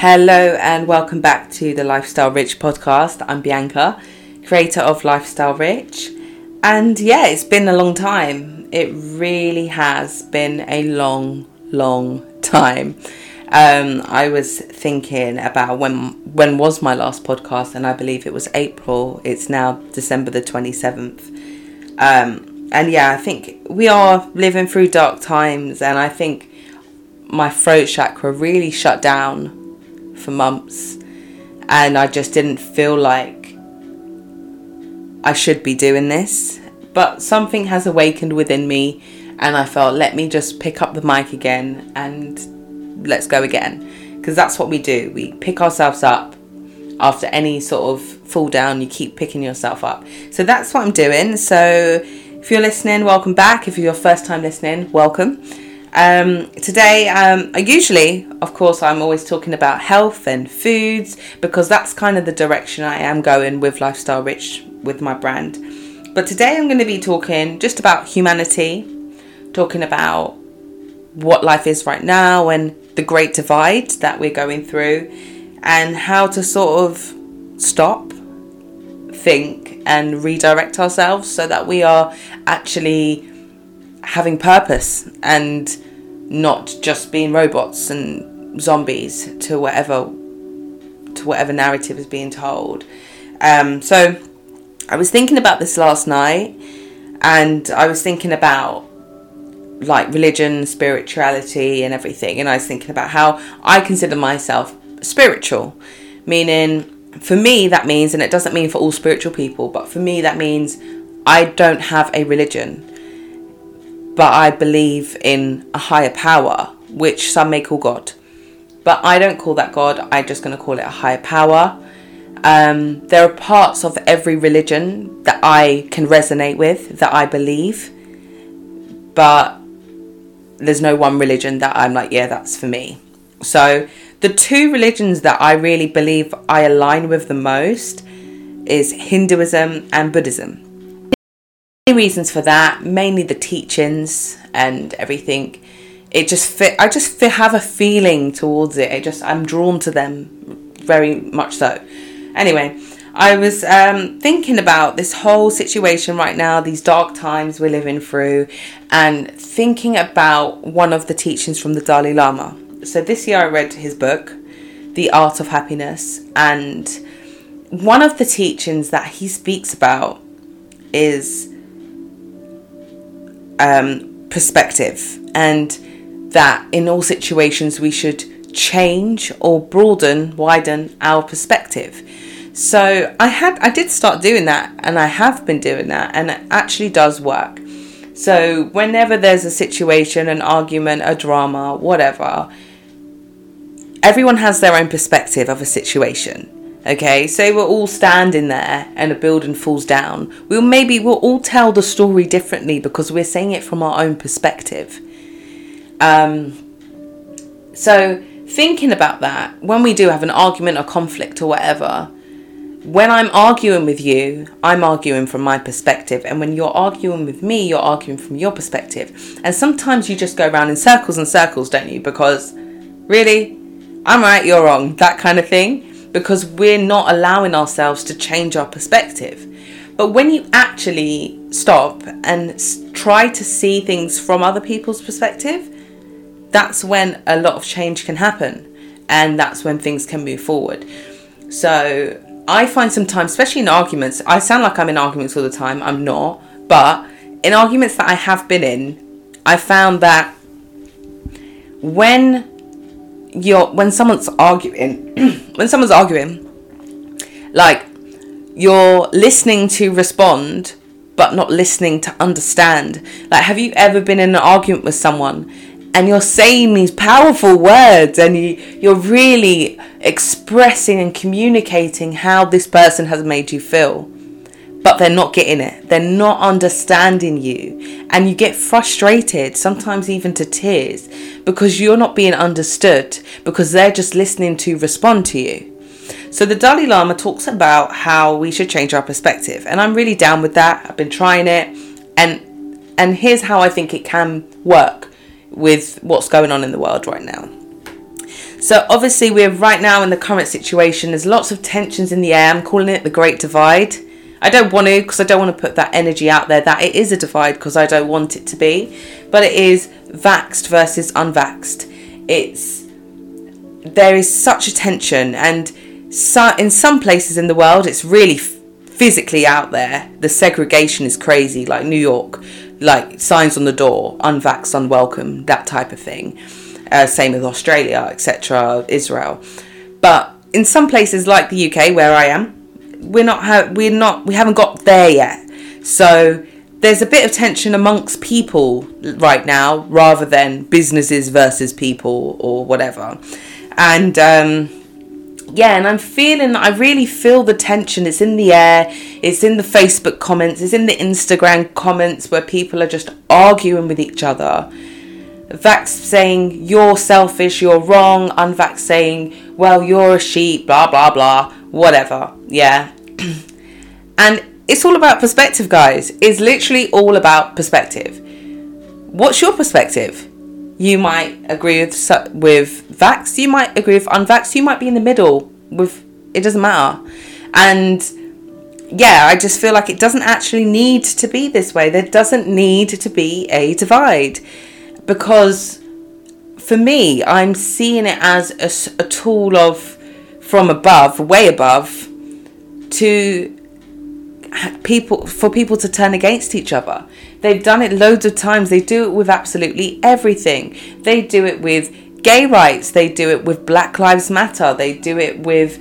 Hello and welcome back to the Lifestyle Rich podcast. I'm Bianca, creator of Lifestyle Rich. And yeah, it's been a long time. It really has been a long, long time. Um, I was thinking about when when was my last podcast, and I believe it was April. It's now December the twenty seventh. Um, and yeah, I think we are living through dark times, and I think my throat chakra really shut down for months and I just didn't feel like I should be doing this. But something has awakened within me and I felt let me just pick up the mic again and let's go again because that's what we do. We pick ourselves up after any sort of fall down, you keep picking yourself up. So that's what I'm doing. So if you're listening, welcome back. If you're your first time listening, welcome. Um, today, um, I usually, of course, I'm always talking about health and foods because that's kind of the direction I am going with Lifestyle Rich with my brand. But today, I'm going to be talking just about humanity, talking about what life is right now and the great divide that we're going through, and how to sort of stop, think, and redirect ourselves so that we are actually having purpose and not just being robots and zombies to whatever to whatever narrative is being told. Um, so I was thinking about this last night, and I was thinking about like religion, spirituality, and everything, and I was thinking about how I consider myself spiritual, meaning for me that means, and it doesn't mean for all spiritual people, but for me that means I don't have a religion but I believe in a higher power, which some may call God. But I don't call that God, I'm just going to call it a higher power. Um, there are parts of every religion that I can resonate with, that I believe, but there's no one religion that I'm like, yeah, that's for me. So, the two religions that I really believe I align with the most is Hinduism and Buddhism reasons for that, mainly the teachings and everything. It just fit. I just have a feeling towards it. It just I'm drawn to them very much so. Anyway, I was um, thinking about this whole situation right now, these dark times we're living through, and thinking about one of the teachings from the Dalai Lama. So this year I read his book, The Art of Happiness, and one of the teachings that he speaks about is um, perspective, and that in all situations we should change or broaden, widen our perspective. So I had, I did start doing that, and I have been doing that, and it actually does work. So whenever there's a situation, an argument, a drama, whatever, everyone has their own perspective of a situation. Okay, so we're all standing there and a building falls down. We'll maybe we'll all tell the story differently because we're saying it from our own perspective. Um, so thinking about that, when we do have an argument or conflict or whatever, when I'm arguing with you, I'm arguing from my perspective. And when you're arguing with me, you're arguing from your perspective. And sometimes you just go around in circles and circles, don't you? Because really, I'm right, you're wrong, that kind of thing because we're not allowing ourselves to change our perspective. But when you actually stop and try to see things from other people's perspective, that's when a lot of change can happen and that's when things can move forward. So I find sometimes, especially in arguments, I sound like I'm in arguments all the time, I'm not, but in arguments that I have been in, I found that when you're when someone's arguing when someone's arguing like you're listening to respond but not listening to understand. Like have you ever been in an argument with someone and you're saying these powerful words and you you're really expressing and communicating how this person has made you feel but they're not getting it. They're not understanding you. And you get frustrated, sometimes even to tears, because you're not being understood, because they're just listening to respond to you. So the Dalai Lama talks about how we should change our perspective. And I'm really down with that. I've been trying it. And and here's how I think it can work with what's going on in the world right now. So obviously we're right now in the current situation. There's lots of tensions in the air. I'm calling it the Great Divide. I don't want to because I don't want to put that energy out there that it is a divide because I don't want it to be. But it is vaxed versus unvaxed. It's there is such a tension and so, in some places in the world it's really f- physically out there. The segregation is crazy like New York, like signs on the door, unvaxxed, unwelcome, that type of thing. Uh, same with Australia, etc., Israel. But in some places like the UK where I am, we're not ha- we're not we haven't got there yet. So there's a bit of tension amongst people right now rather than businesses versus people or whatever. And um, yeah, and I'm feeling, I really feel the tension. It's in the air, it's in the Facebook comments, it's in the Instagram comments where people are just arguing with each other. Vax saying, you're selfish, you're wrong. Unvax saying, well, you're a sheep, blah, blah, blah, whatever. Yeah. and it's all about perspective, guys. It's literally all about perspective. What's your perspective? You might agree with with vax. You might agree with unvax. You might be in the middle. With it doesn't matter. And yeah, I just feel like it doesn't actually need to be this way. There doesn't need to be a divide because for me, I'm seeing it as a, a tool of from above, way above, to people for people to turn against each other. They've done it loads of times. They do it with absolutely everything. They do it with gay rights. They do it with Black Lives Matter. They do it with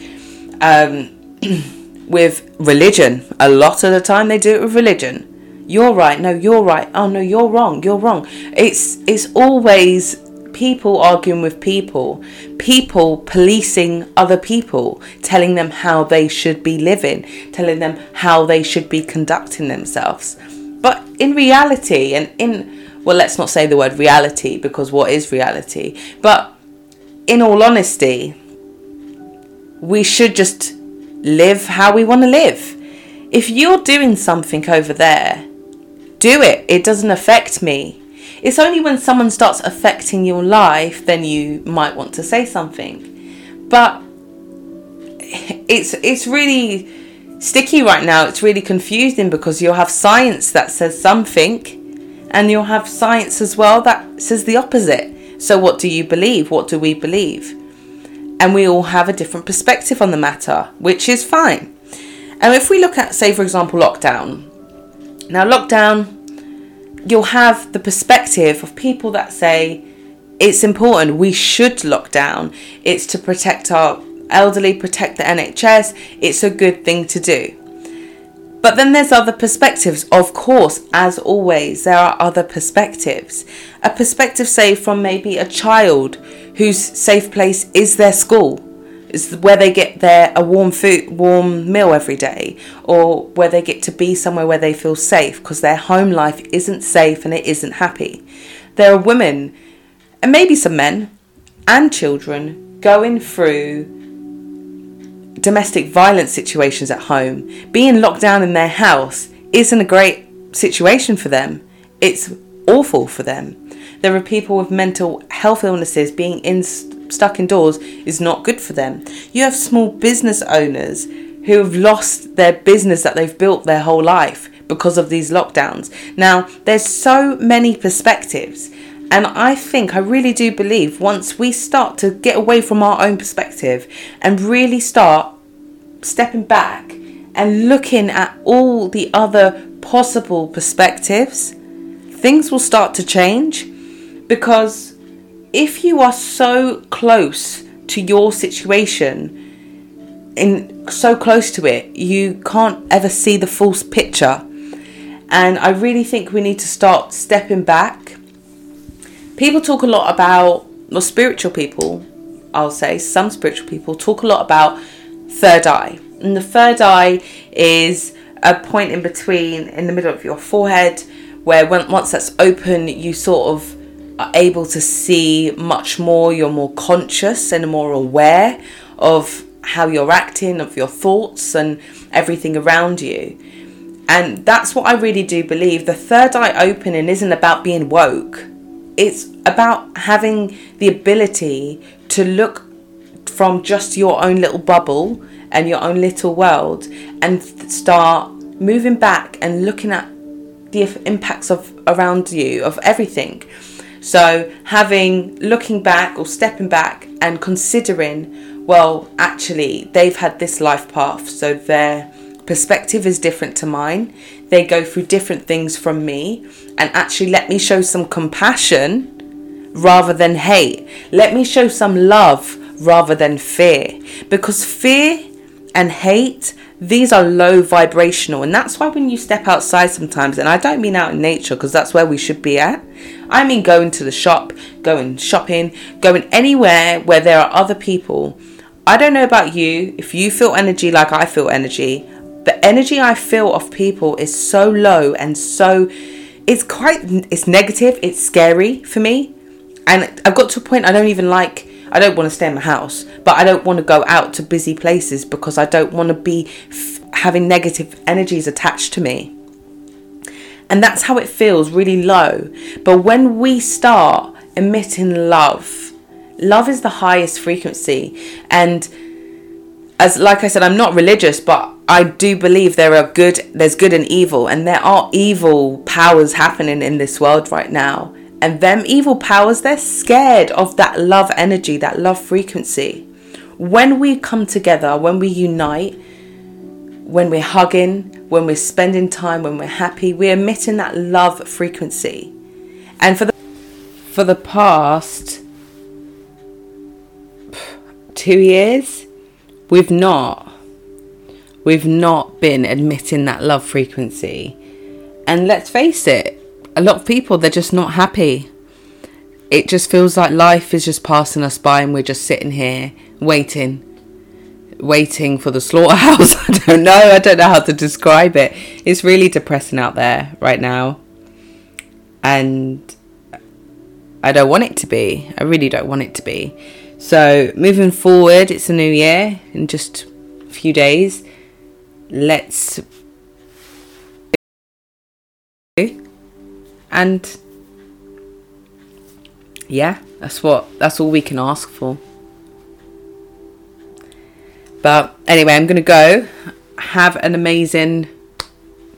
um, with religion. A lot of the time, they do it with religion. You're right. No, you're right. Oh no, you're wrong. You're wrong. It's it's always people arguing with people, people policing other people, telling them how they should be living, telling them how they should be conducting themselves. But in reality, and in, well, let's not say the word reality because what is reality? But in all honesty, we should just live how we want to live. If you're doing something over there, do it. It doesn't affect me. It's only when someone starts affecting your life then you might want to say something. But it's it's really sticky right now. It's really confusing because you'll have science that says something and you'll have science as well that says the opposite. So what do you believe? What do we believe? And we all have a different perspective on the matter, which is fine. And if we look at say for example lockdown. Now lockdown you'll have the perspective of people that say it's important, we should lock down, it's to protect our elderly, protect the NHS, it's a good thing to do. But then there's other perspectives. Of course, as always, there are other perspectives. A perspective, say, from maybe a child whose safe place is their school is where they get their a warm food warm meal every day or where they get to be somewhere where they feel safe because their home life isn't safe and it isn't happy. There are women and maybe some men and children going through domestic violence situations at home. Being locked down in their house isn't a great situation for them. It's awful for them. There are people with mental health illnesses being in stuck indoors is not good for them. You have small business owners who have lost their business that they've built their whole life because of these lockdowns. Now, there's so many perspectives. And I think, I really do believe, once we start to get away from our own perspective and really start stepping back and looking at all the other possible perspectives, things will start to change because if you are so close to your situation, in so close to it, you can't ever see the full picture. And I really think we need to start stepping back. People talk a lot about, well, spiritual people, I'll say, some spiritual people talk a lot about third eye. And the third eye is a point in between, in the middle of your forehead, where when, once that's open, you sort of are able to see much more, you're more conscious and more aware of how you're acting, of your thoughts, and everything around you. And that's what I really do believe. The third eye opening isn't about being woke, it's about having the ability to look from just your own little bubble and your own little world and start moving back and looking at the impacts of around you of everything so having looking back or stepping back and considering well actually they've had this life path so their perspective is different to mine. They go through different things from me and actually let me show some compassion rather than hate. Let me show some love rather than fear. Because fear and hate these are low vibrational and that's why when you step outside sometimes and i don't mean out in nature because that's where we should be at i mean going to the shop going shopping going anywhere where there are other people i don't know about you if you feel energy like i feel energy the energy i feel of people is so low and so it's quite it's negative it's scary for me and i've got to a point i don't even like I don't want to stay in my house, but I don't want to go out to busy places because I don't want to be f- having negative energies attached to me. And that's how it feels really low. But when we start emitting love, love is the highest frequency. And as like I said, I'm not religious, but I do believe there are good there's good and evil and there are evil powers happening in this world right now and them evil powers, they're scared of that love energy, that love frequency. When we come together, when we unite, when we're hugging, when we're spending time, when we're happy, we're emitting that love frequency. And for the for the past two years, we've not we've not been admitting that love frequency. And let's face it, a lot of people they're just not happy. It just feels like life is just passing us by and we're just sitting here waiting waiting for the slaughterhouse. I don't know. I don't know how to describe it. It's really depressing out there right now. And I don't want it to be. I really don't want it to be. So, moving forward, it's a new year in just a few days. Let's and yeah, that's what that's all we can ask for. But anyway, I'm gonna go have an amazing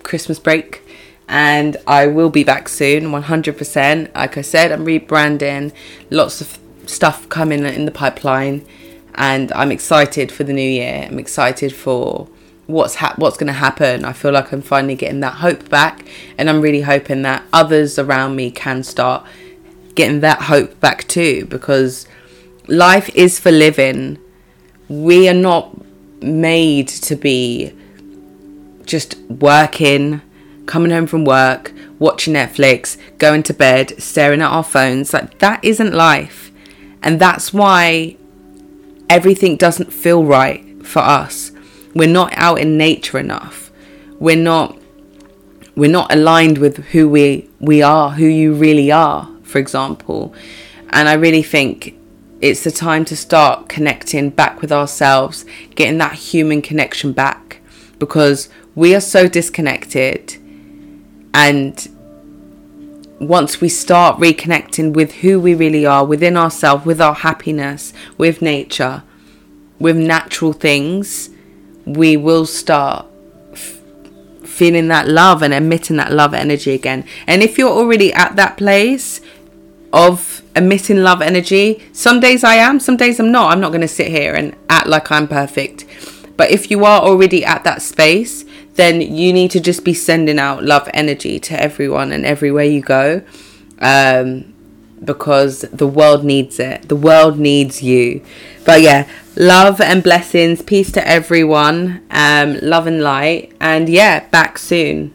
Christmas break and I will be back soon 100%. Like I said, I'm rebranding, lots of stuff coming in the pipeline, and I'm excited for the new year. I'm excited for what's ha- what's going to happen. I feel like I'm finally getting that hope back, and I'm really hoping that others around me can start getting that hope back too. Because life is for living. We are not made to be just working, coming home from work, watching Netflix, going to bed, staring at our phones. Like that isn't life, and that's why everything doesn't feel right for us we're not out in nature enough. We're not we're not aligned with who we we are, who you really are, for example. And I really think it's the time to start connecting back with ourselves, getting that human connection back because we are so disconnected and once we start reconnecting with who we really are within ourselves, with our happiness, with nature, with natural things, we will start f- feeling that love and emitting that love energy again. And if you're already at that place of emitting love energy, some days I am, some days I'm not. I'm not going to sit here and act like I'm perfect. But if you are already at that space, then you need to just be sending out love energy to everyone and everywhere you go. Um, because the world needs it. The world needs you. But yeah, love and blessings. Peace to everyone. Um, love and light. And yeah, back soon.